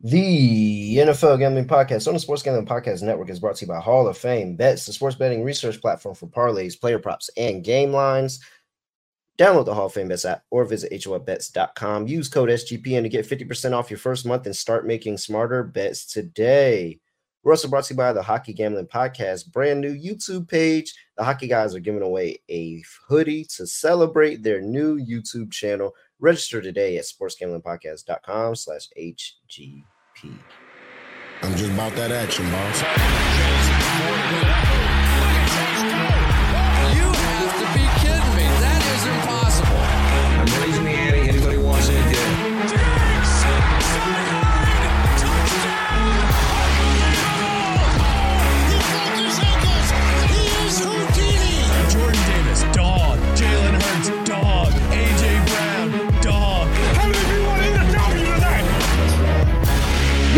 The NFL Gambling Podcast on the Sports Gambling Podcast Network is brought to you by Hall of Fame Bets, the sports betting research platform for parlays, player props, and game lines. Download the Hall of Fame Bets app or visit HOFBets.com. Use code SGPN to get 50% off your first month and start making smarter bets today. We're also brought to you by the Hockey Gambling Podcast, brand new YouTube page. The Hockey Guys are giving away a hoodie to celebrate their new YouTube channel. Register today at sportsgamblingpodcast.com slash HGP. I'm just about that action, boss.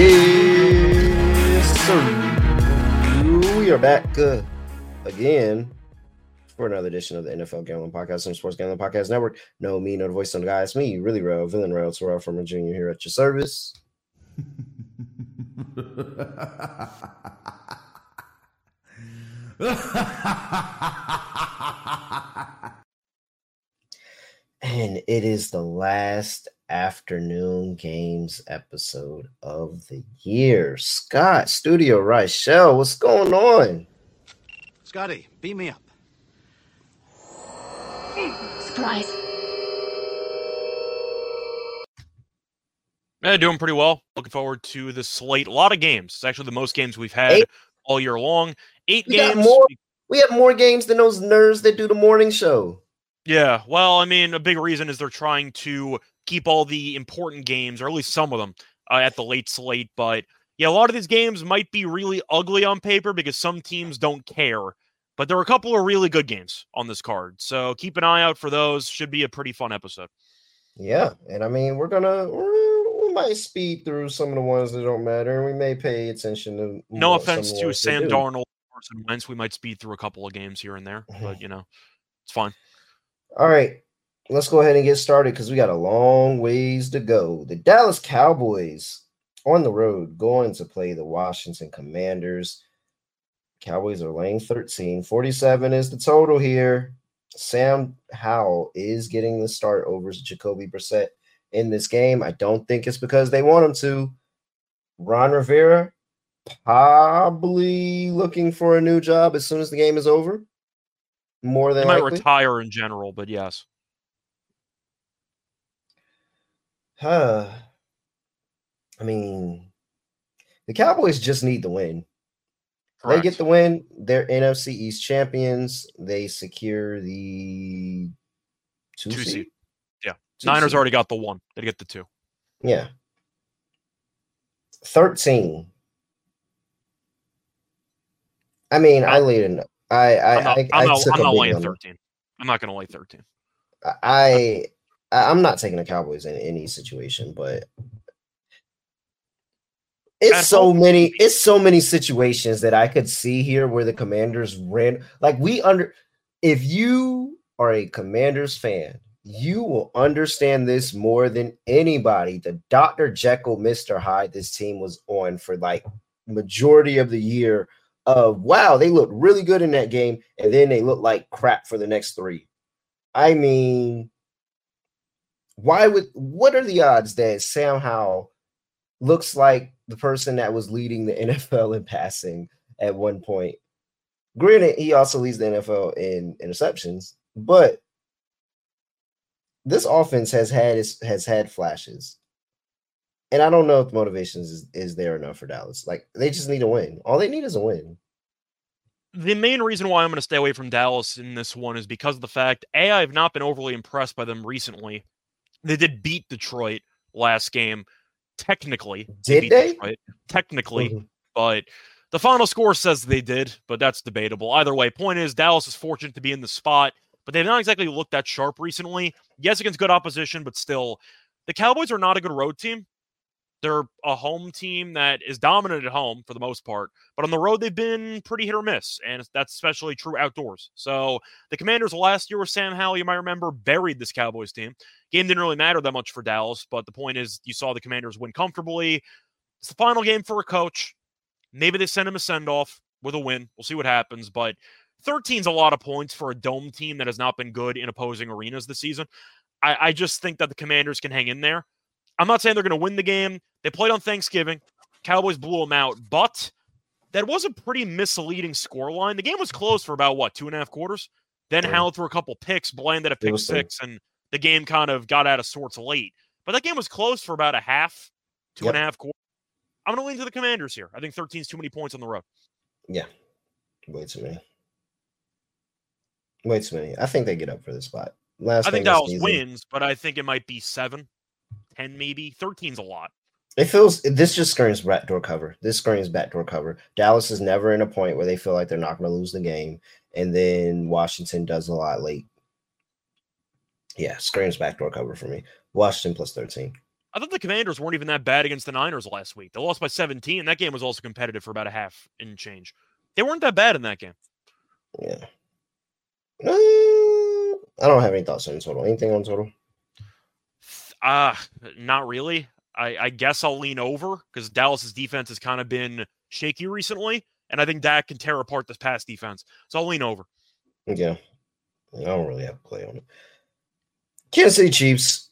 Yes, sir. We are back uh, again for another edition of the NFL Gambling Podcast on the Sports Gambling Podcast Network. No, me, no the voice on the guy. It's me, really real, villain real, Terrell from a junior here at your service. And it is the last afternoon games episode of the year. Scott, Studio Right Rochelle, what's going on? Scotty, beam me up. Surprise. Yeah, doing pretty well. Looking forward to the slate. A lot of games. It's actually the most games we've had Eight. all year long. Eight We got games. more. We have more games than those nerds that do the morning show. Yeah. Well, I mean, a big reason is they're trying to keep all the important games, or at least some of them, uh, at the late slate. But yeah, a lot of these games might be really ugly on paper because some teams don't care. But there are a couple of really good games on this card. So keep an eye out for those. Should be a pretty fun episode. Yeah, and I mean we're gonna we're, might speed through some of the ones that don't matter, and we may pay attention to. No offense to Sam. Darnold, Carson Wentz. We might speed through a couple of games here and there, but you know, it's fine. All right, let's go ahead and get started because we got a long ways to go. The Dallas Cowboys on the road going to play the Washington Commanders. Cowboys are laying 13. 47 is the total here. Sam Howell is getting the start over Jacoby Brissett in this game. I don't think it's because they want him to. Ron Rivera probably looking for a new job as soon as the game is over. More than might likely. retire in general, but yes. Huh. I mean, the Cowboys just need the win. They get the win. They're NFC East champions. They secure the two, Two seed. seed. Yeah. Two Niners seed. already got the one. They get the two. Yeah. 13. I mean, I laid in. I I I'm not, I, I'm I not, I'm not laying one. 13. I'm not going to lay 13. I I I'm not taking the Cowboys in any situation, but it's At so home, many it's so many situations that I could see here where the Commanders ran like we under if you are a Commanders fan, you will understand this more than anybody. The Dr. Jekyll, Mr. Hyde this team was on for like majority of the year of wow, they looked really good in that game, and then they look like crap for the next three. I mean, why would what are the odds that Sam Howell looks like the person that was leading the NFL in passing at one point? Granted, he also leads the NFL in interceptions, but this offense has had has had flashes. And I don't know if the motivations is, is there enough for Dallas. Like they just need a win. All they need is a win. The main reason why I'm going to stay away from Dallas in this one is because of the fact A, I've not been overly impressed by them recently. They did beat Detroit last game, technically. Did they? Detroit, technically, Mhm. but the final score says they did, but that's debatable. Either way, point is Dallas is fortunate to be in the spot, but they've not exactly looked that sharp recently. Yes, against good opposition, but still, the Cowboys are not a good road team. They're a home team that is dominant at home for the most part, but on the road they've been pretty hit or miss, and that's especially true outdoors. So the Commanders last year with Sam Howell, you might remember, buried this Cowboys team. Game didn't really matter that much for Dallas, but the point is you saw the Commanders win comfortably. It's the final game for a coach. Maybe they send him a send off with a win. We'll see what happens. But 13 is a lot of points for a dome team that has not been good in opposing arenas this season. I, I just think that the Commanders can hang in there. I'm not saying they're going to win the game. They played on Thanksgiving. Cowboys blew them out, but that was a pretty misleading score line. The game was close for about what two and a half quarters. Then Yeah. Howell threw a couple picks, landed a pick six, and the game kind of got out of sorts late. But that game was close for about a half, two and a half quarters. I'm going to lean to the Commanders here. I think 13 is too many points on the road. Yeah. Way too many. Way too many. I think they get up for this spot. Last I think Dallas wins, but I think it might be seven, 10 maybe. 13's a lot. It feels this just screams backdoor cover. This screams backdoor cover. Dallas is never in a point where they feel like they're not going to lose the game, and then Washington does a lot late. Yeah, screams backdoor cover for me. Washington plus thirteen. I thought the Commanders weren't even that bad against the Niners last week. They lost by 17. That game was also competitive for about a half and change. They weren't that bad in that game. Yeah. Uh, I don't have any thoughts on total. Anything on total? Uh, not really. I, I guess I'll lean over because Dallas's defense has kind of been shaky recently, and I think Dak can tear apart this pass defense. So I'll lean over. Yeah. I don't really have a play on it. Kansas City Chiefs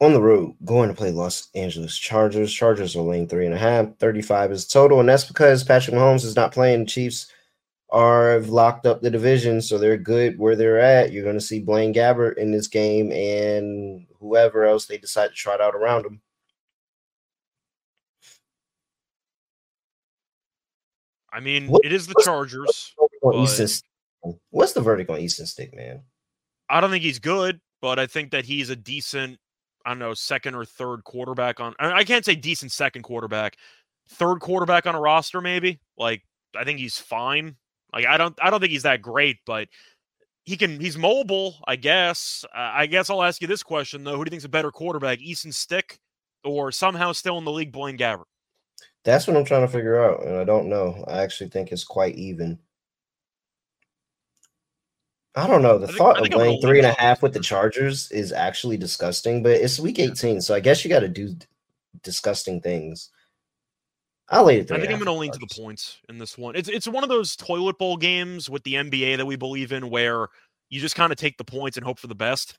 on the road going to play Los Angeles Chargers. Chargers are laying three and a half. 35 is total, and that's because Patrick Mahomes is not playing. Chiefs are locked up the division, so they're good where they're at. You're going to see Blaine Gabbert in this game and whoever else they decide to trot out around him. I mean, What- it is the Chargers. But- What's the verdict on Easton Stick, man? I don't think he's good, but I think that he's a decent, I don't know, second or third quarterback on. I I can't say decent second quarterback, third quarterback on a roster, maybe. Like I think he's fine. Like I don't, I don't think he's that great, but he can. He's mobile, I guess. Uh, I guess I'll ask you this question though: Who do you think's a better quarterback, Easton Stick, or somehow still in the league, Blaine Gabbert? That's what I'm trying to figure out, and I don't know. I actually think it's quite even. I don't know. The think- thought of think I'm gonna playing three and a half with the. Chargers is actually disgusting, but it's week 18, so I guess you got to do disgusting things. I'll lay it three. I think I'm going to lean to the points in this one. It's it's one of those toilet bowl games with the NBA that we believe in, where you just kind of take the points and hope for the best.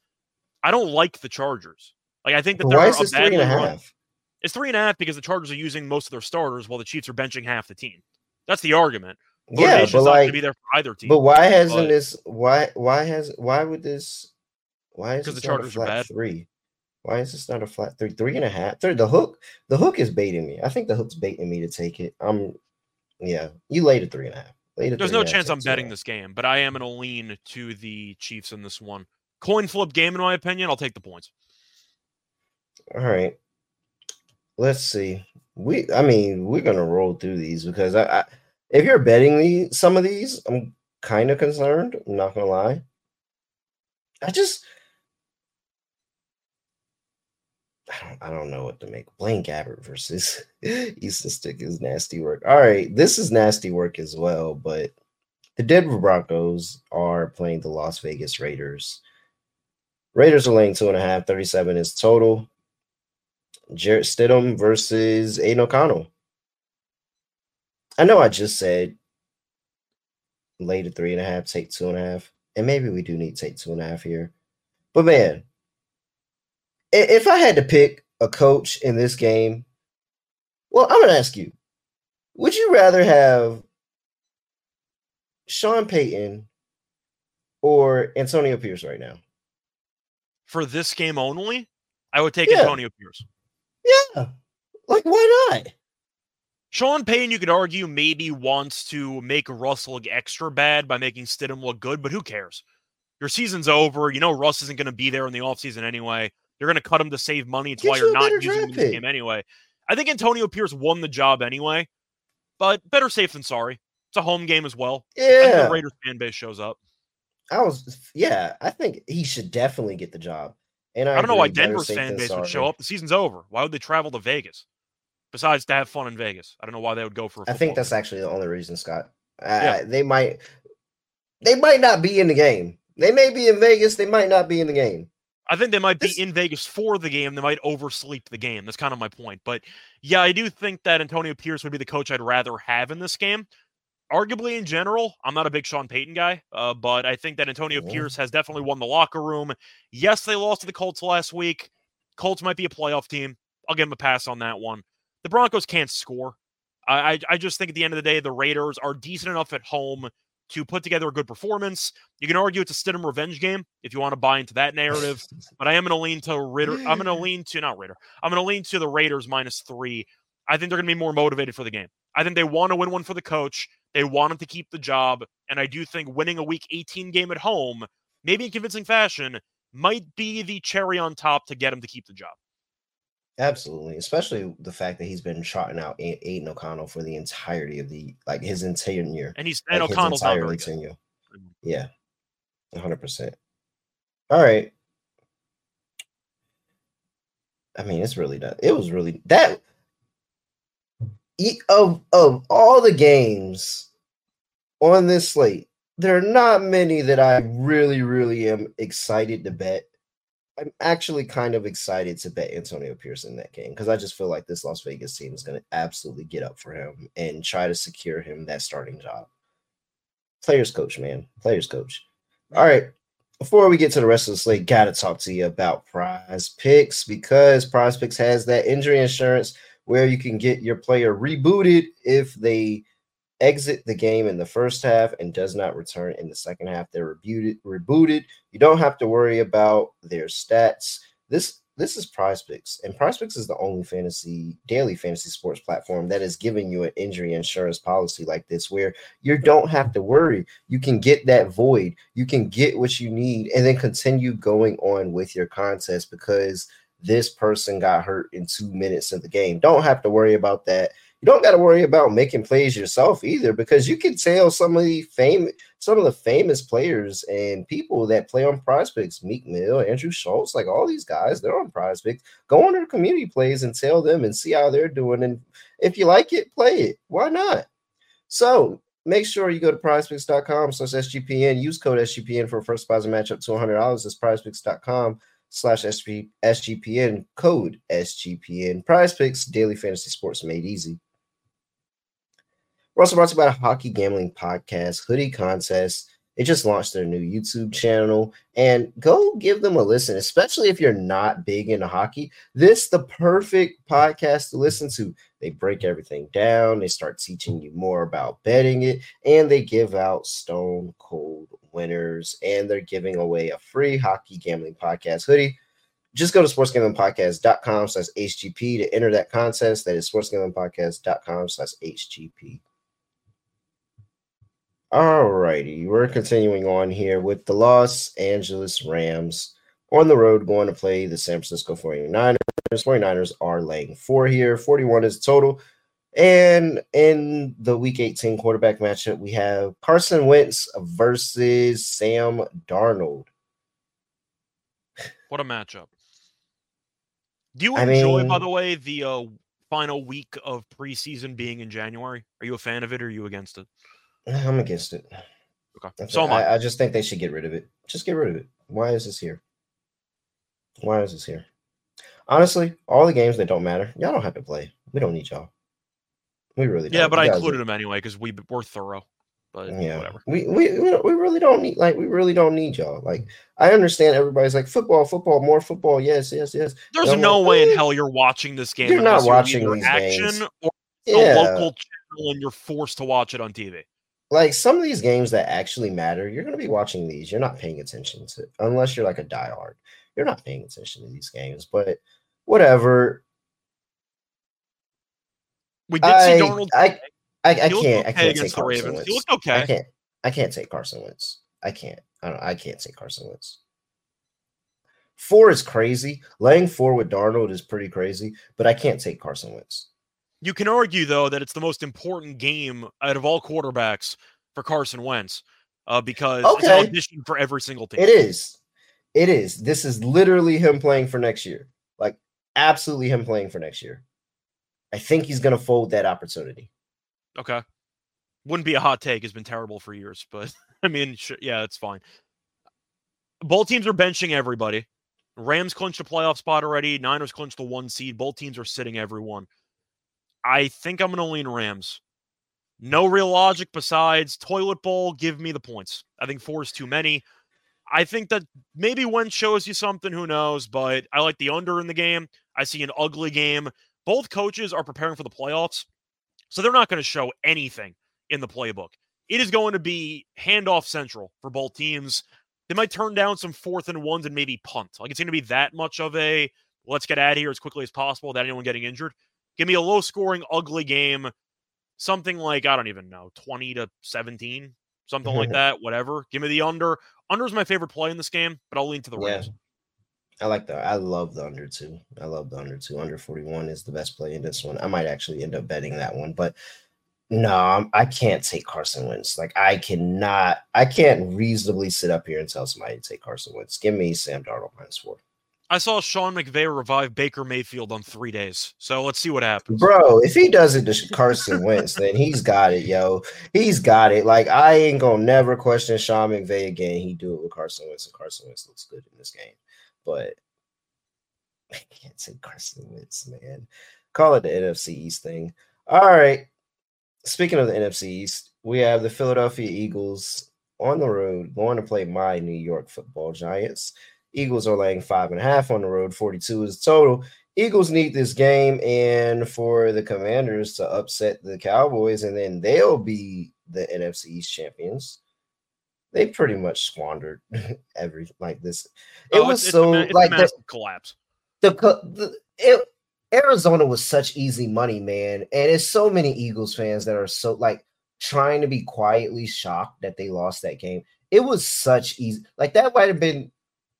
I don't like the Chargers. Like I think that they're Why a is this three and a run- half? It's three and a half because the Chargers are using most of their starters while the Chiefs are benching half the team. That's the argument. Yeah, but like, to be there for either team. but why hasn't but- this? Why why has why would this? Why is 'Cause this the Chargers are bad. three? Why is this not a flat three? Three and a half. The hook. The hook is baiting me. I think the hook's baiting me to take it. I'm. Yeah, you laid a three and a half. Laid There's no and a half, chance I'm two and a betting this game, but I am going to lean to the Chiefs in this one. Coin flip game, in my opinion. I'll take the points. All right. Let's see. We, I mean, we're gonna roll through these because I, I if you're betting these, some of these, I'm kind of concerned. I'm not gonna lie. I just, I don't, I don't know what to make. Blaine Gabbert versus Easton Stick is nasty work. All right, this is nasty work as well, but the Denver Broncos are playing the Las Vegas Raiders. Raiders are laying two and a half. 37 is total. Jarrett Stidham versus Aidan O'Connell. I know I just said lay to three and a half, take two and a half. And maybe we do need take two and a half here. But man, if I had to pick a coach in this game, well, I'm gonna ask you, would you rather have Sean Payton or Antonio Pierce right now? For this game only, I would take Yeah. Antonio Pierce. Yeah. Like, why not? Sean Payton, you could argue, maybe wants to make Russ look extra bad by making Stidham look good, but who cares? Your season's over. You know Russ isn't going to be there in the offseason anyway. You're going to cut him to save money. It's Get why you you're not using him in this game anyway. I think Antonio Pierce won the job anyway, but better safe than sorry. It's a home game as well. Yeah. the Raiders fan base shows up. I was, yeah, I think he should definitely get the job. And I, I don't know why Denver's fan base would show up. The season's over. Why would they travel to Vegas? Besides to have fun in Vegas. I don't know why they would go for a I think that's game. actually the only reason, Scott. Uh, Yeah. They might, they might not be in the game. They may be in Vegas. They might not be in the game. I think they might be This- in Vegas for the game. They might oversleep the game. That's kind of my point. But yeah, I do think that Antonio Pierce would be the coach I'd rather have in this game. Arguably, in general, I'm not a big Sean Payton guy, uh, but I think that Antonio Mhm. Pierce has definitely won the locker room. Yes, they lost to the Colts last week. Colts might be a playoff team. I'll give him a pass on that one. The Broncos can't score. I, I, I just think at the end of the day, the Raiders are decent enough at home to put together a good performance. You can argue it's a Stidham revenge game if you want to buy into that narrative, but I am going to lean to Ritter. I'm going to lean to not Ritter. I'm going to lean to the Raiders minus three. I think they're going to be more motivated for the game. I think they want to win one for the coach. They want him to keep the job, and I do think winning a Week 18 game at home, maybe in convincing fashion, might be the cherry on top to get him to keep the job. Absolutely, especially the fact that he's been trotting out A- Aidan O'Connell for the entirety of the like his entire year. And he's and like, O'Connell's not entire very good. tenure. Mm-hmm. Yeah, hundred percent. All right. I mean, it's really done. It was really that of of all the games on this slate. There are not many that I really, really am excited to bet. I'm actually kind of excited to bet Antonio Pierce in that game because I just feel like this Las Vegas team is going to absolutely get up for him and try to secure him that starting job. Players coach, man. Players coach. All right. Before we get to the rest of the slate, gotta talk to you about Prize Picks because Prize Picks has that injury insurance where you can get your player rebooted if they exit the game in the first half and does not return in the second half. They're rebooted. Rebooted. You don't have to worry about their stats. This this is Prize Picks, and Prize Picks is the only fantasy daily fantasy sports platform that is giving you an injury insurance policy like this, where you don't have to worry. You can get that void. You can get what you need, and then continue going on with your contest because this person got hurt in two minutes of the game. Don't have to worry about that you don't got to worry about making plays yourself either because you can tell some of the fame some of the famous players and people that play on prize picks meek mill Andrew Schulz like all these guys they're on prize picks go on their community plays and tell them and see how they're doing and if you like it play it. Why not? So make sure you go to prizepicks.com slash sgpn use code sgpn for first deposit matchup to $100 that's prizepicks.com slash sgpn code sgpn prize picks daily fantasy sports made easy we're also brought to you by a hockey gambling podcast, Hoodie Contest. They just launched their new YouTube channel and go give them a listen, especially if you're not big into hockey. This the perfect podcast to listen to. They break everything down, they start teaching you more about betting it, and they give out stone cold winners, and they're giving away a free hockey gambling podcast hoodie. Just go to sportsgamblingpodcast.com slash HGP to enter that contest. That is sportsgamblingpodcast.com slash HGP. All righty, we're continuing on here with the Los Angeles Rams on the road going to play the San Francisco 49ers. 49ers are laying four here, 41 is total. And in the week 18 quarterback matchup, we have Carson Wentz versus Sam Darnold. What a matchup. Do you I enjoy, by the way, the uh, final week of preseason being in January? Are you a fan of it or are you against it? I'm against it. Okay. That's So I. I, I just think they should get rid of it. Just get rid of it. Why is this here? Why is this here? Honestly, all the games that don't matter, y'all don't have to play. We don't need y'all. We really don't. Yeah, but You I included are- them anyway because we we're thorough. But Yeah, whatever. We, we we really don't need like we really don't need y'all. Like I understand everybody's like football, football, more football. Yes, yes, yes. There's no way in hell you're watching this game. you're not watching either these action games. or a Yeah, local channel and you're forced to watch it on TV. Like some of these games that actually matter, you're going to be watching these. You're not paying attention to unless you're like a diehard. You're not paying attention to these games, but whatever. We did I see Donald. I I, I looked can't I okay can't take Carson Ravens. Wentz. He looked I can't I can't take Carson Wentz. I can't. I don't I can't take Carson Wentz. Four is crazy. Laying four with Darnold is pretty crazy, but I can't take Carson Wentz. You can argue though that it's the most important game out of all quarterbacks for Carson Wentz uh, because it's an audition for every single team. It is. It is. This is literally him playing for next year. Like absolutely him playing for next year. I think he's going to fold that opportunity. Okay. Wouldn't be a hot take. It's been terrible for years, but I mean, sh- yeah, it's fine. Both teams are benching everybody. Rams clinched a playoff spot already. Niners clinched the one seed. Both teams are sitting everyone. I think I'm going to lean Rams. No real logic besides toilet bowl. Give me the points. I think four is too many. I think that maybe one shows you something. Who knows? But I like the under in the game. I see an ugly game. Both coaches are preparing for the playoffs, so they're not going to show anything in the playbook. It is going to be handoff central for both teams. They might turn down some fourth and ones and maybe punt. Like it's going to be that much of a let's get out of here as quickly as possible without anyone getting injured. Give me a low scoring, ugly game, something like, I don't even know, 20 to 17, something like that, whatever. Give me the under. Under is my favorite play in this game, but I'll lean to the Yeah. Rams. I like the. I love the under two. I love the under two. Under forty one is the best play in this one. I might actually end up betting that one, but no, I'm, I can't take Carson Wentz. Like I cannot. I can't reasonably sit up here and tell somebody to take Carson Wentz. Give me Sam Darnold minus four, I saw Sean McVay revive Baker Mayfield on three days. So let's see what happens. bro. If he does it to Carson Wentz, then he's got it, yo. He's got it. Like I ain't gonna never question Sean McVay again. He do it with Carson Wentz, and Carson Wentz looks good in this game. But I can't say Carson Wentz, man. Call it the NFC East thing. All right. Speaking of the NFC East, we have the Philadelphia Eagles on the road going to play my New York football giants. Eagles are laying five and a half on the road, 42 is total. Eagles need this game and for the commanders to upset the Cowboys, and then they'll be the NFC East champions. They pretty much squandered every like this. It Oh, was it's, so it's a, like the, collapse. the, the it, Arizona was such easy money, man, and it's so many Eagles fans that are so like trying to be quietly shocked that they lost that game. It was such easy, like that might have been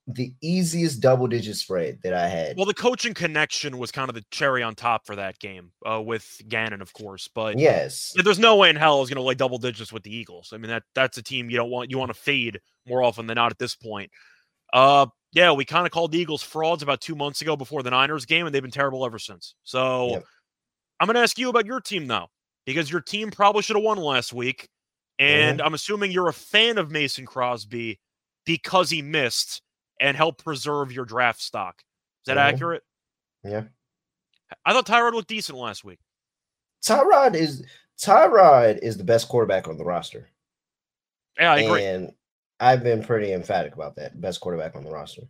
the easiest double digit spread that I had. Well, the coaching connection was kind of the cherry on top for that game uh, with Gannon, of course. But yes, There's no way in hell is going to lay double digits with the Eagles. I mean that that's a team you don't want you want to fade more often than not at this point. Uh yeah, we kind of called the Eagles frauds about 2 months ago before the Niners game and they've been terrible ever since. So Yep. I'm going to ask you about your team now because your team probably should have won last week and I'm assuming you're a fan of Mason Crosby because he missed and help preserve your draft stock. Is that Mhm. accurate? yeah. I thought Tyrod looked decent last week. Tyrod is Tyrod is the best quarterback on the roster, Yeah, I agree. and I've been pretty emphatic about that. Best quarterback on the roster,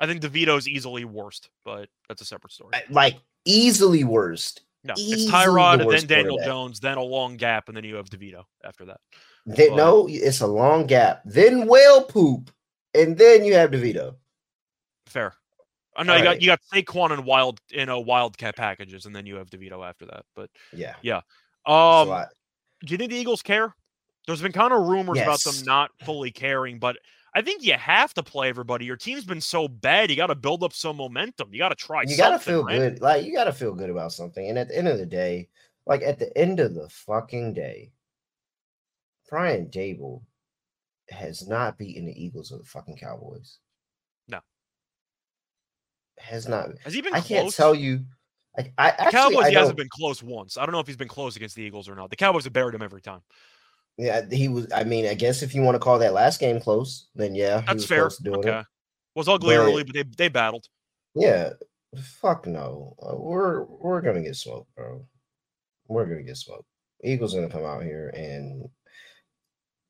I think DeVito's easily worst, but that's a separate story. Like easily worst. No, easily it's Tyrod, the and then Daniel. Jones, then a long gap, and then you have DeVito after that. Then, But- no, it's a long gap. Then whale poop, and then you have DeVito. Fair. I know you got Alright. you got Saquon and Wild in a Wildcat packages, and then you have DeVito after that. But Yeah, Yeah. um, do you think the Eagles care? There's been kind of rumors about them not fully caring, but I think you have to play everybody. Your team's been so bad, you got to build up some momentum. You got to try. you gotta feel right? good. Like you gotta feel good about something. And at the end of the day, like at the end of the fucking day, Brian Daboll has not beaten the Eagles or the fucking Cowboys. No. Has not. Has he been? I can't tell you. Like I The actually, Cowboys, I he hasn't been close once. I don't know if he's been close against the Eagles or not. The Cowboys have buried him every time. Yeah, he was. I mean, I guess if you want to call that last game close, then yeah, he That's was fair. close to doing Okay. it. Was ugly But- early, but they they battled. Yeah, fuck no. Uh, we're we're gonna get smoked, bro. We're gonna get smoked. Eagles gonna come out here and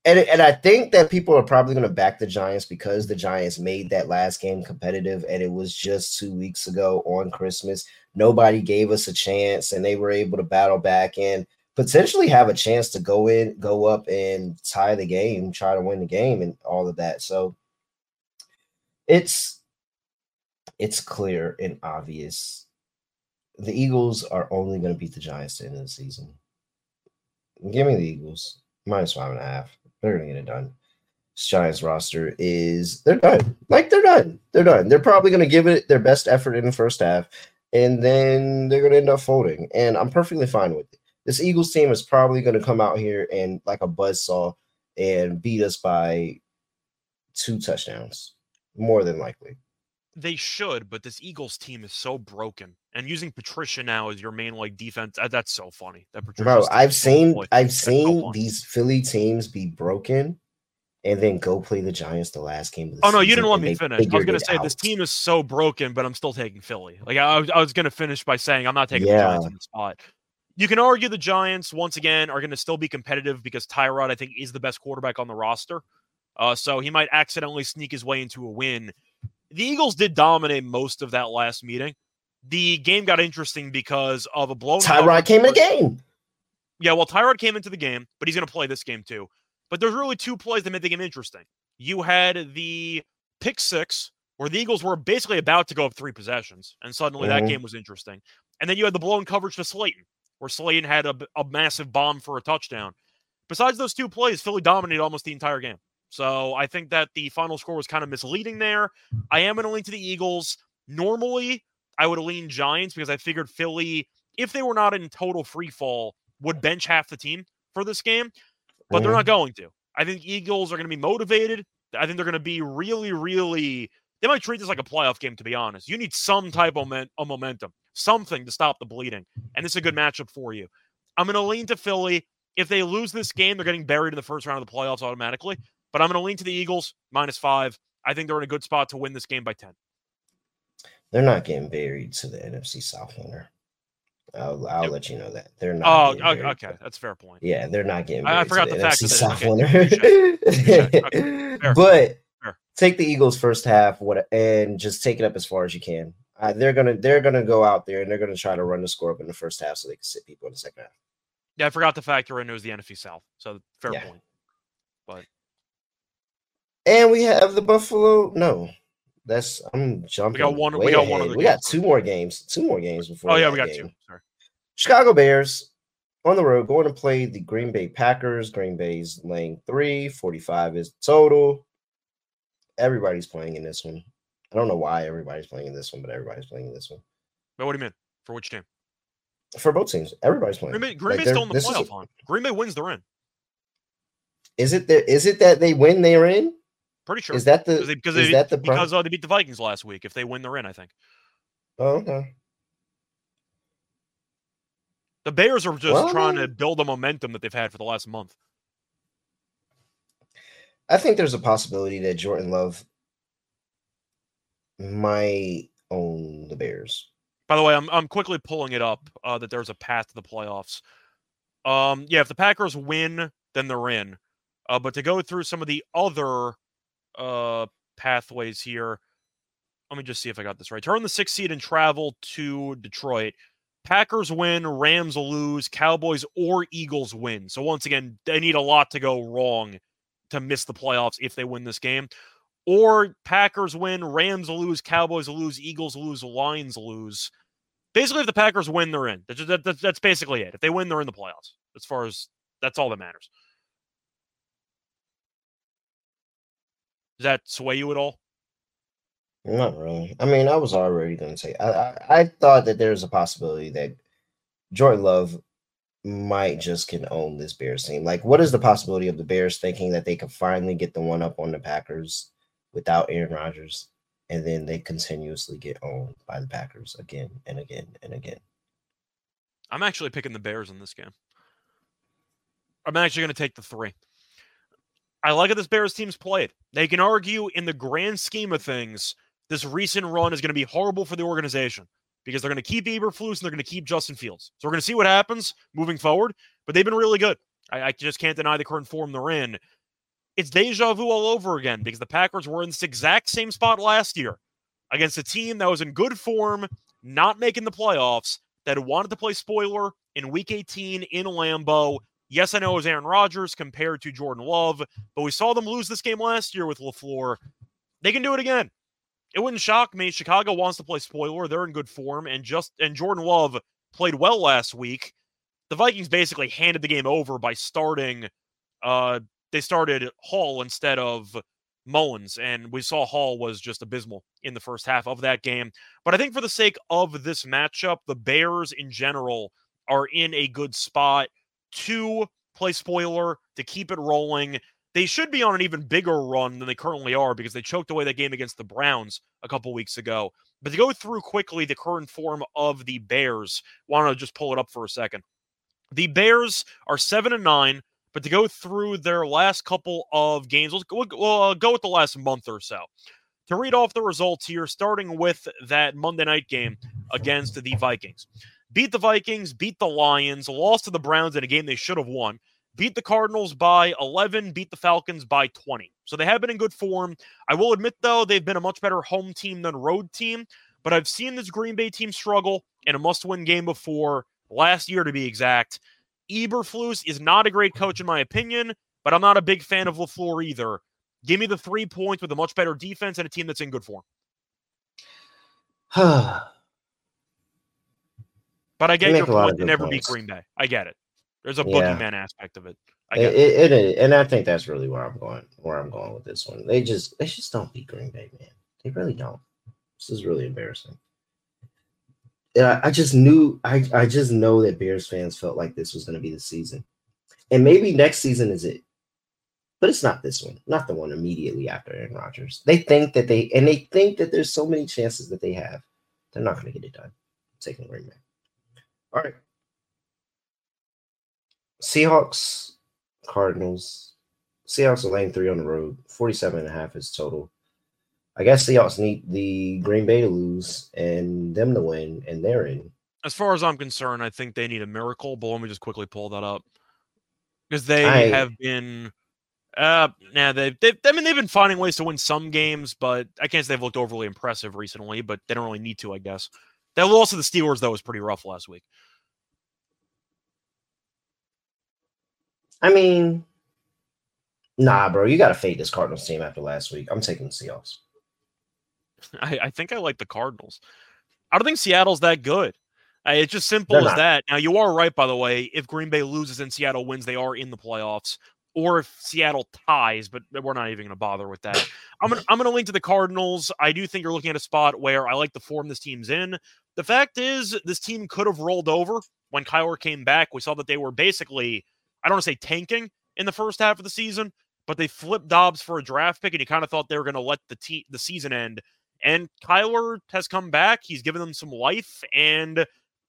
and and I think that people are probably gonna back the Giants because the Giants made that last game competitive, and it was just two weeks ago on Christmas. Nobody gave us a chance, and they were able to battle back and potentially have a chance to go in, go up, and tie the game, try to win the game, and all of that. So it's it's clear and obvious. The Eagles are only going to beat the Giants the end of the season. Give me the Eagles minus five and a half. They're to get it done. This Giants roster is they're done. Like they're done. They're done. They're probably to give it their best effort in the first half, and then they're to end up folding. And I'm perfectly fine with it. This Eagles team is probably to come out here and like a buzzsaw and beat us by two touchdowns, more than likely. They should, but this Eagles team is so broken. And using Patricia now as your main like defense, uh, that's so funny. That Bro, Patricia's I've seen I've that's so seen funny. these Philly teams be broken and then go play the Giants the last game of the Oh no, you didn't let and me finish. I was gonna say this team is so broken, but I'm still taking Philly. Like I, was- I was gonna finish by saying I'm not taking the Giants in the spot. You can argue the Giants once again are going to still be competitive because Tyrod I think is the best quarterback on the roster. Uh, so he might accidentally sneak his way into a win. The Eagles did dominate most of that last meeting. The game got interesting because of a blown Tyrod came in the game. yeah, well, Tyrod came into the game, but he's going to play this game too. But there's really two plays that made the game interesting. You had the pick six, where the Eagles were basically about to go up three possessions, and suddenly that Mhm. game was interesting. And then you had the blown coverage to Slayton, where Slayton had a, a massive bomb for a touchdown. Besides those two plays, Philly dominated almost the entire game. So I think that the final score was kind of misleading there. I am going to lean to the Eagles. Normally, I would lean Giants because I figured Philly, if they were not in total free fall, would bench half the team for this game, but they're not going to. I think Eagles are going to be motivated. I think they're going to be really, really. They might treat this like a playoff game, to be honest. You need some type of, moment, of momentum, something to stop the bleeding. And this is a good matchup for you. I'm going to lean to Philly. If they lose this game, they're getting buried in the first round of the playoffs automatically. But I'm going to lean to the Eagles minus five. I think they're in a good spot to win this game by 10. They're not getting buried to the NFC South winner. I'll, I'll Yep. let you know that they're Oh, not. getting okay. okay. That's a fair point. Yeah, they're not getting. I- I forgot to the the fact NFC South okay, touche, winner. But Fair. take the Eagles first half, what and just take it up as far as you can. Uh, they're gonna they're gonna go out there and they're gonna try to run the score up in the first half so they can sit people in the second half. Yeah, I forgot to factor in it was the NFC South. So fair Yeah. point. And we have the Buffalo. No, that's I'm jumping. We got one- we got one ahead. other We game got two more games. Two more games before. Oh, yeah, we got game. two. Sorry. Chicago Bears on the road going to play the Green Bay Packers. Green Bay's laying three, 45 is total. Everybody's playing in this one. I don't know why everybody's playing in this one, but everybody's playing in this one. But what do you mean? For which team? For both teams, everybody's playing. Green Bay, Green Like, Bay's still in the this is- playoff. Green Bay wins, they're in. Is it that is it that they win, they're in? Pretty sure. Is that the because they, because is they, that the because uh, they beat the Vikings last week. If they win, they're in. I think Oh, okay. the Bears are just Well, trying to build the momentum that they've had for the last month. I think there's a possibility that Jordan Love might own the Bears. By the way, I'm I'm quickly pulling it up uh, that there's a path to the playoffs. Um, yeah, if the Packers win, then they're in. Uh, but to go through some of the other uh pathways here, let me just see if I got this right. Turn the sixth seed and travel to Detroit. Packers win, Rams lose, Cowboys or Eagles win. So once again, they need a lot to go wrong to miss the playoffs if they win this game. Or Packers win, Rams lose, Cowboys lose, Eagles lose, Lions lose. Basically, if the Packers win, they're in. That's, that, that- that's basically it. If they win, they're in the playoffs. As far as that's all that matters. Does that sway you at all? Not really. I mean, I was already going to say I, I I thought that there's a possibility that Jordan Love might just can own this Bears team. Like, what is the possibility of the Bears thinking that they can finally get the one up on the Packers without Aaron Rodgers, and then they continuously get owned by the Packers again and again and again? I'm actually picking the Bears in this game. I'm actually going to take the three. I like how this Bears team's played. They can argue, in the grand scheme of things, this recent run is going to be horrible for the organization because they're going to keep Eberflus and they're going to keep Justin Fields. So we're going to see what happens moving forward. But they've been really good. I, I just can't deny the current form they're in. It's deja vu all over again because the Packers were in this exact same spot last year against a team that was in good form, not making the playoffs, that wanted to play spoiler in week 18 in Lambeau. Yes, I know it was Aaron Rodgers compared to Jordan Love, but we saw them lose this game last year with LaFleur. They can do it again. It wouldn't shock me. Chicago wants to play spoiler. They're in good form, and just and Jordan Love played well last week. The Vikings basically handed the game over by starting uh they started Hall instead of Mullens, and we saw Hall was just abysmal in the first half of that game. But I think for the sake of this matchup, the Bears in general are in a good spot to play spoiler, to keep it rolling. They should be on an even bigger run than they currently are because they choked away that game against the Browns a couple weeks ago. But to go through quickly the current form of the Bears, want to just pull it up for a second. The Bears are 7 and 9, but to go through their last couple of games, let's we'll uh, go with the last month or so. To read off the results here, starting with that Monday night game against the Vikings. Beat the Vikings, beat the Lions, lost to the Browns in a game they should have won, beat the Cardinals by 11, beat the Falcons by 20. So they have been in good form. I will admit, though, they've been a much better home team than road team, but I've seen this Green Bay team struggle in a must win game before, last year to be exact. Eberflus is not a great coach, in my opinion, but I'm not a big fan of LaFleur either. Give me the three points with a much better defense and a team that's in good form. But I get You your make a lot of point to never beat points. Green Bay. I get it. There's a Yeah. boogeyman aspect of it. I get It, it. it, and I think that's really where I'm going. Where I'm going with this one, they just they just don't beat Green Bay, man. They really don't. This is really embarrassing. And I, I just knew, I, I just know that Bears fans felt like this was going to be the season, and maybe next season is it, but it's not this one, not the one immediately after Aaron Rodgers. They think that they, and they think that there's so many chances that they have, they're not going to get it done. taking Green Bay. All right. Seahawks, Cardinals. Seahawks are laying three on the road. 47 and a half is total. I guess Seahawks need the Green Bay to lose and them to win, and they're in. As far as I'm concerned, I think they need a miracle, but let me just quickly pull that up. Because they I- have been uh nah, they've, they've I mean they've been finding ways to win some games, but I can't say they've looked overly impressive recently, but they don't really need to, I guess. That loss to the Steelers, though, was pretty rough last week. I mean, nah, bro, you got to fade this Cardinals team after last week. I'm taking the Seahawks. I, I think I like the Cardinals. I don't think Seattle's that good. Uh, it's just simple They're as not. that. Now you are right, by the way. If Green Bay loses and Seattle wins, they are in the playoffs. Or if Seattle ties, but we're not even going to bother with that. I'm gonna I'm gonna link to the Cardinals. I do think you're looking at a spot where I like the form this team's in. The fact is, this team could have rolled over when Kyler came back. We saw that they were basically, I don't want to say tanking in the first half of the season, but they flipped Dobbs for a draft pick, and you kind of thought they were going to let the te- the season end. And Kyler has come back. He's given them some life, and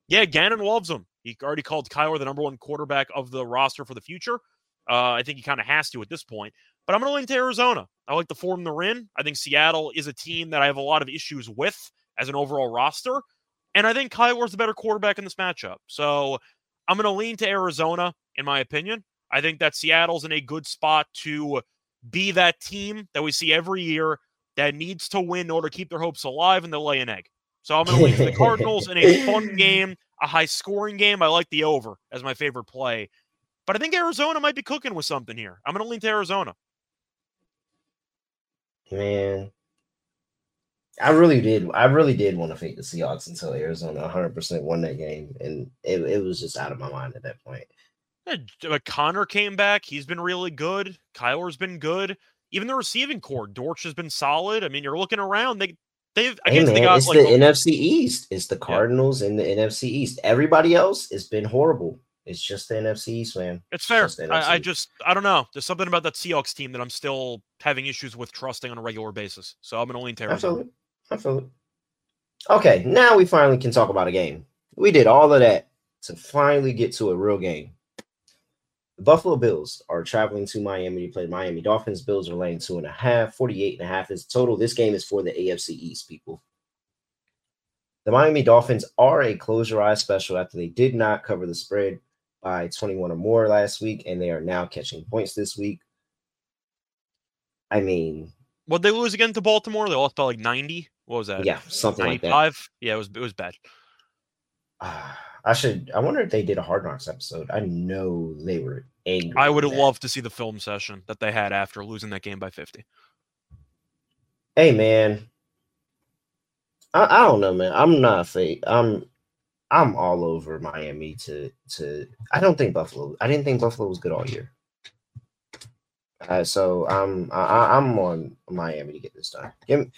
yeah, Gannon loves him. He already called Kyler the number one quarterback of the roster for the future. Uh, I think he kind of has to at this point. But I'm going to lean to Arizona. I like the form they're in. I think Seattle is a team that I have a lot of issues with as an overall roster. And I think Kyler's the better quarterback in this matchup. So I'm going to lean to Arizona, in my opinion. I think that Seattle's in a good spot to be that team that we see every year that needs to win in order to keep their hopes alive and they'll lay an egg. So I'm going to lean to the Cardinals in a fun game, a high scoring game. I like the over as my favorite play. But I think Arizona might be cooking with something here. I'm going to lean to Arizona. Man, I really did. I really did want to fade the Seahawks until Arizona 100% won that game, and it, it was just out of my mind at that point. Yeah, but Conner came back. He's been really good. Kyler's been good. Even the receiving corps, Dortch has been solid. I mean, you're looking around. They they've I Hey guess man, they got it's like the NFC East. It's the Cardinals and the NFC East. Everybody else has been horrible. It's just the NFC East, man. it's fair. just I, I just I don't know. There's something about that Seahawks team that I'm still having issues with trusting on a regular basis. So I'm an only lean to I feel Arizona. it. I feel it. Okay, now we finally can talk about a game. We did all of that to finally get to a real game. The Buffalo Bills are traveling to Miami to play the Miami Dolphins. Bills are laying two and a half. 48 and a half is total. This game is for the AFC East people. The Miami Dolphins are a close your eyes special after they did not cover the spread by 21 or more last week, and they are now catching points this week. I mean, What they lose again to Baltimore? They lost by like 90. What was that? yeah, something like that. Yeah, it was it was bad. Ah, I should. I wonder if they did a Hard Knocks episode. I know they were angry. I would have loved to see the film session that they had after losing that game by 50. Hey man, I, I don't know, man. I'm not fake. I'm I'm all over Miami to to. I don't think Buffalo. I didn't think Buffalo was good all year. Uh, so I'm I, I- I'm on Miami to get this done. Me,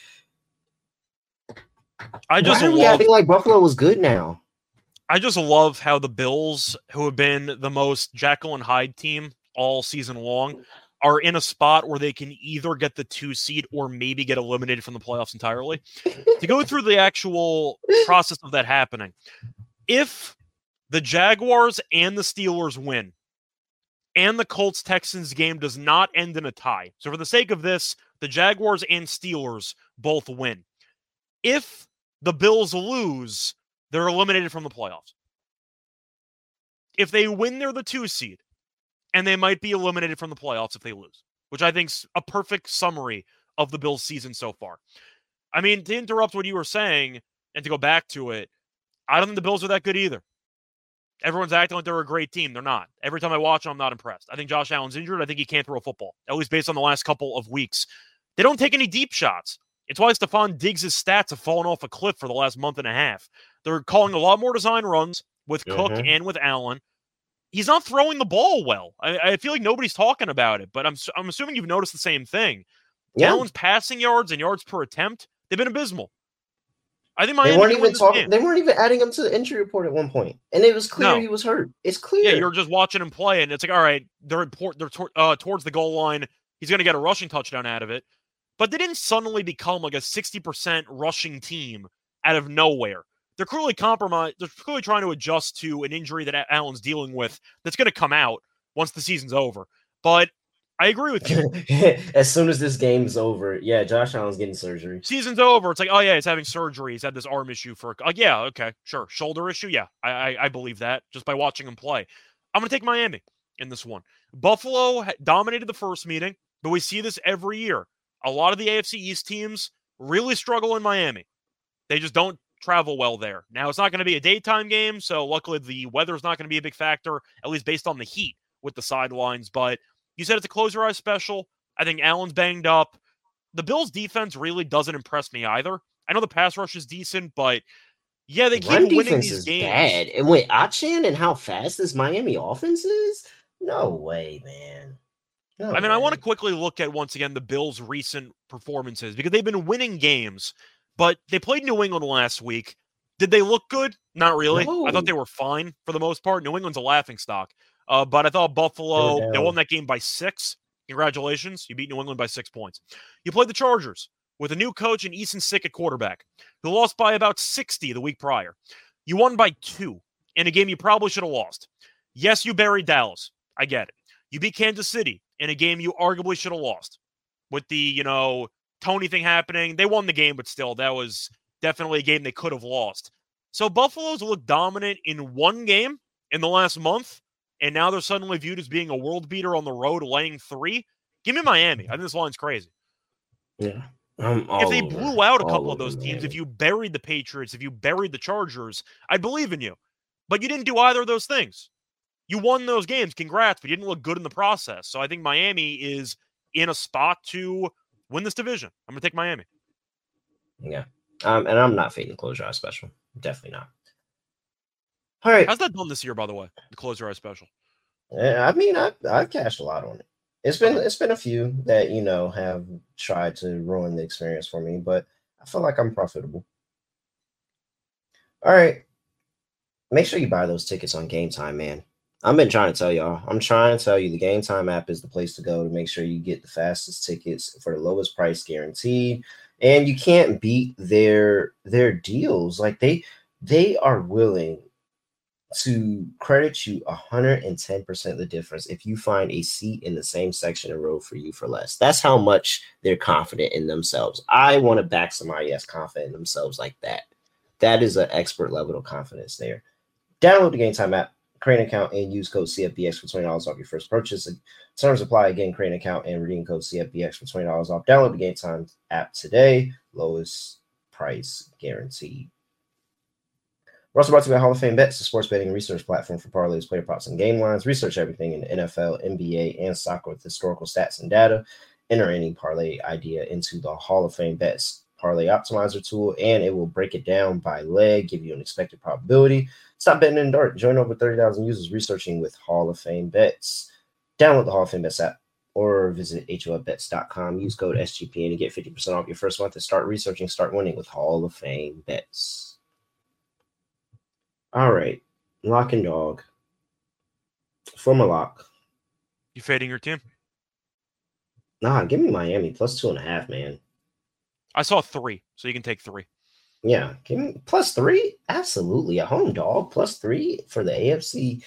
I just why are we acting like Buffalo was good now? I just love how the Bills, who have been the most Jekyll and Hyde team all season long, are in a spot where they can either get the two seed or maybe get eliminated from the playoffs entirely. to go through the actual process of that happening, if the Jaguars and the Steelers win, and the Colts Texans game does not end in a tie. So, for the sake of this, the Jaguars and Steelers both win. If the Bills lose, they're eliminated from the playoffs. If they win, they're the two seed, and they might be eliminated from the playoffs if they lose, which I think's a perfect summary of the Bills' season so far. I mean, to interrupt what you were saying and to go back to it, I don't think the Bills are that good either. Everyone's acting like they're a great team. They're not. Every time I watch them, I'm not impressed. I think Josh Allen's injured. I think he can't throw a football, at least based on the last couple of weeks. They don't take any deep shots. It's why Stefon Diggs' stats have fallen off a cliff for the last month and a half. They're calling a lot more design runs with Cook Mhm. and with Allen. He's not throwing the ball well. I, I feel like nobody's talking about it, but I'm I'm assuming you've noticed the same thing. Yeah, Allen's passing yards and yards per attempt they've been abysmal. I think they weren't even talking. They weren't even adding him to the injury report at one point, and it was clear No. he was hurt. It's clear. Yeah, you're just watching him play, and it's like, all right, they're port, they're tor- uh, towards the goal line. He's going to get a rushing touchdown out of it, but they didn't suddenly become like a sixty percent rushing team out of nowhere. They're clearly compromised. They're clearly trying to adjust to an injury that Allen's dealing with. That's going to come out once the season's over. But I agree with you. as soon as this game's over, yeah, Josh Allen's getting surgery. Season's over. It's like, oh yeah, he's having surgery. He's had this arm issue for. Like, yeah, okay, sure. Shoulder issue. Yeah, I, I I believe that just by watching him play. I'm gonna take Miami in this one. Buffalo dominated the first meeting, but we see this every year. A lot of the AFC East teams really struggle in Miami. They just don't travel well there. Now it's not going to be a daytime game, so luckily the weather's not going to be a big factor, at least based on the heat with the sidelines. But you said it's a close your eyes special. I think Allen's banged up. The Bills' defense really doesn't impress me either. I know the pass rush is decent, but yeah, they keep Run winning defense these is games. bad, and with Achane and how fast this Miami offense is, no way, man. No I mean, I want to quickly look at once again the Bills' recent performances because they've been winning games, but they played New England last week. Did they look good? Not really. I thought they were fine for the most part. New England's a laughing stock. Uh, but I thought Buffalo, they won that game by six. Congratulations. You beat New England by six points. You played the Chargers with a new coach and Easton Stick at quarterback, who lost by about 60 the week prior. You won by two in a game you probably should have lost. Yes, you buried Dallas. I get it. You beat Kansas City in a game you arguably should have lost. With the, you know, Tony thing happening, they won the game, but still, that was definitely a game they could have lost. So Buffalo's looked dominant in one game in the last month, and now they're suddenly viewed as being a world beater on the road, laying three. Give me Miami. I think this line's crazy. Yeah. If they blew out a couple of those teams, if you buried the Patriots, if you buried the Chargers, I'd believe in you. But you didn't do either of those things. You won those games. Congrats, but you didn't look good in the process. So I think Miami is in a spot to win this division. I'm going to take Miami. Yeah. Um, and I'm not fading eyes special. Definitely not. All right. How's that done this year, by the way? The close your eyes special. Yeah, I mean, I I've cashed a lot on it. It's been it's been a few that you know have tried to ruin the experience for me, but I feel like I'm profitable. All right, make sure you buy those tickets on Gametime, man. I've been trying to tell y'all. I'm trying to tell you the Gametime app is the place to go to make sure you get the fastest tickets for the lowest price guaranteed, and you can't beat their their deals. Like they they are willing to credit you 110% the difference if you find a seat in the same section and row for you for less. That's how much they're confident in themselves. I want to back somebody that's confident in themselves like that. That is an expert level of confidence there. Download the Gametime app, create an account, and use code CFBX for $20 off your first purchase. Terms apply again, create an account and redeem code CFBX for $20 off. Download the Gametime app today. Lowest price guaranteed. We're also brought to you by Hall of Fame Bets, the sports betting research platform for parlays, player props, and game lines. Research everything in NFL, NBA, and soccer with historical stats and data. Enter any parlay idea into the Hall of Fame Bets parlay optimizer tool, and it will break it down by leg, give you an expected probability. Stop betting in the dark. Join over 30,000 users researching with Hall of Fame Bets. Download the Hall of Fame Bets app or visit HOFBets.com. Use code SGPN to get 50% off your first month and start researching, start winning with Hall of Fame Bets. All right, lock and dog. For my lock. You fading your team? Nah, give me Miami plus two and a half, man. I saw three, so you can take three. Yeah, give me plus three. Absolutely, a home dog plus three for the AFC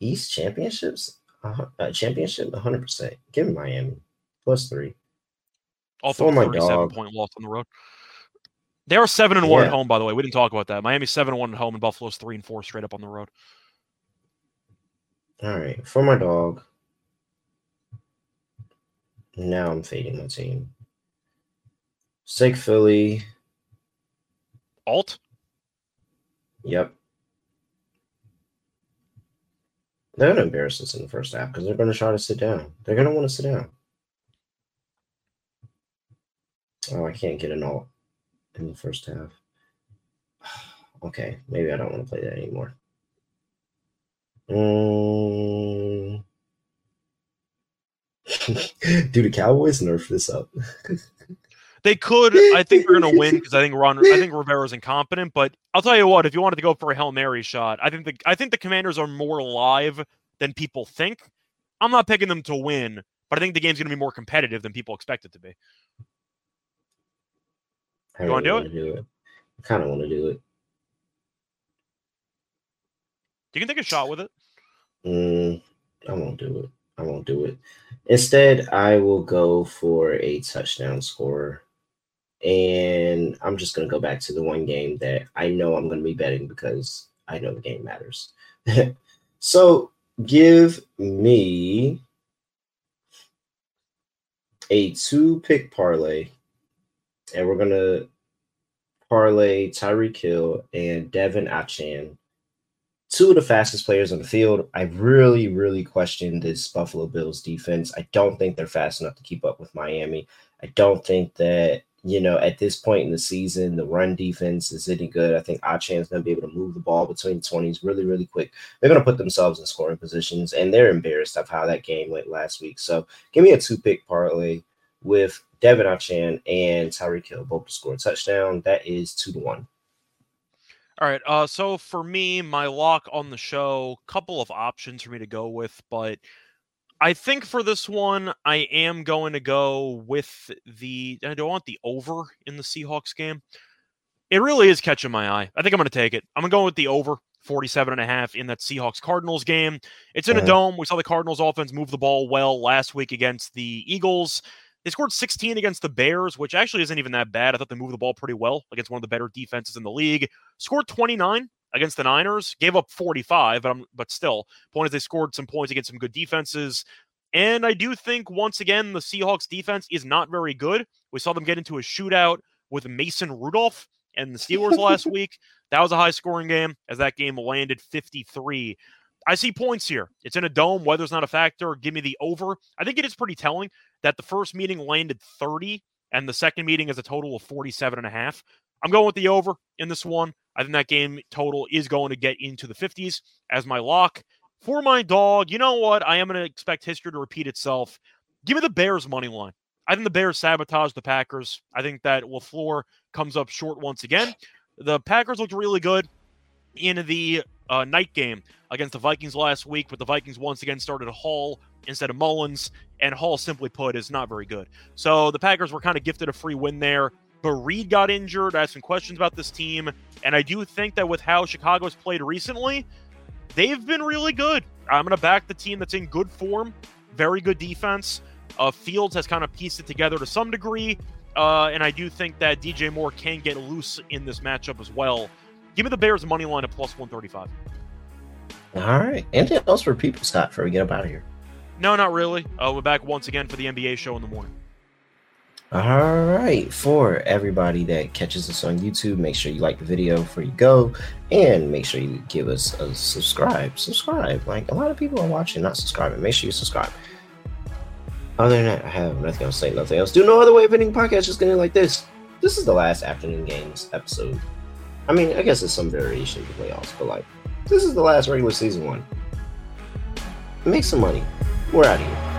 East championships. uh, uh, championship, 100. percent Give me Miami plus three. Also, For my 37 dog. point loss on the road. They are seven and one Yeah. at home, by the way. We didn't talk about that. Miami's seven and one at home, and Buffalo's three and four straight up on the road. All right, for my dog. Now I'm fading my team. Sick Philly. Alt. Yep. They're gonna embarrass us in the first half because they're gonna try to sit down. They're gonna want to sit down. Oh, I can't get an alt in the first half. Okay, maybe I don't want to play that anymore. Mm. Do the Cowboys nerf this up? They could. I think they're going to win because I think Ron. I think Rivera's incompetent. But I'll tell you what. If you wanted to go for a hail mary shot, I think the I think the Commanders are more alive than people think. I'm not picking them to win, but I think the game's going to be more competitive than people expect it to be. I You do wanna do it? I kind of want to do it. You can take a shot with it. Mm, I won't do it. I won't do it. Instead, I will go for a touchdown scorer. And I'm just going to go back to the one game that I know I'm going to be betting because I know the game matters. so give me a two pick parlay. And we're going to parlay Tyreek Hill and De'Von Achane two of the fastest players on the field. I really, really question this Buffalo Bills defense. I don't think they're fast enough to keep up with Miami. I don't think that, you know, at this point in the season, the run defense is any good. I think Achan's going to be able to move the ball between the 20s really, really quick. They're going to put themselves in scoring positions, and they're embarrassed of how that game went last week. So give me a two pick parlay with De'Von Achane and Tyreek Hill, both to score a touchdown. That is two to one. All right. Uh, so for me, my lock on the show, couple of options for me to go with, but I think for this one, I am going to go with the. I don't want the over in the Seahawks game. It really is catching my eye. I think I'm going to take it. I'm going to go with the over 47 and a half in that Seahawks Cardinals game. It's in a Uh-huh. dome. We saw the Cardinals offense move the ball well last week against the Eagles. They scored 16 against the Bears, which actually isn't even that bad. I thought they moved the ball pretty well against one of the better defenses in the league. Scored 29 against the Niners, gave up 45, but, I'm, but still, point is they scored some points against some good defenses. And I do think, once again, the Seahawks defense is not very good. We saw them get into a shootout with Mason Rudolph and the Steelers last week. That was a high scoring game as that game landed 53. I see points here. It's in a dome. Weather's not a factor. Give me the over. I think it is pretty telling that the first meeting landed 30 and the second meeting is a total of 47 and a half. I'm going with the over in this one. I think that game total is going to get into the 50s as my lock. For my dog, you know what? I am going to expect history to repeat itself. Give me the Bears money line. I think the Bears sabotage the Packers. I think that LaFleur comes up short once again. The Packers looked really good in the uh, night game against the Vikings last week, but the Vikings once again started a Hall instead of Mullens, and Hall, simply put, is not very good. So the Packers were kind of gifted a free win there. But Reed got injured. I have some questions about this team, and I do think that with how Chicago's played recently, they've been really good. I'm going to back the team that's in good form, very good defense. Uh, Fields has kind of pieced it together to some degree, uh, and I do think that DJ Moore can get loose in this matchup as well. Give me the Bears money line at plus 135. All right. Anything else for people, Scott, before we get up out of here? No, not really. Uh, we're back once again for the NBA show in the morning. All right. For everybody that catches us on YouTube, make sure you like the video before you go and make sure you give us a subscribe. Subscribe. Like a lot of people are watching, not subscribing. Make sure you subscribe. Other than that, I have nothing else to say, nothing else. Do no other way of ending podcast, just gonna like this. This is the last afternoon games episode. I mean, I guess it's some variation of the playoffs, but like, this is the last regular season one. Make some money. We're out of here.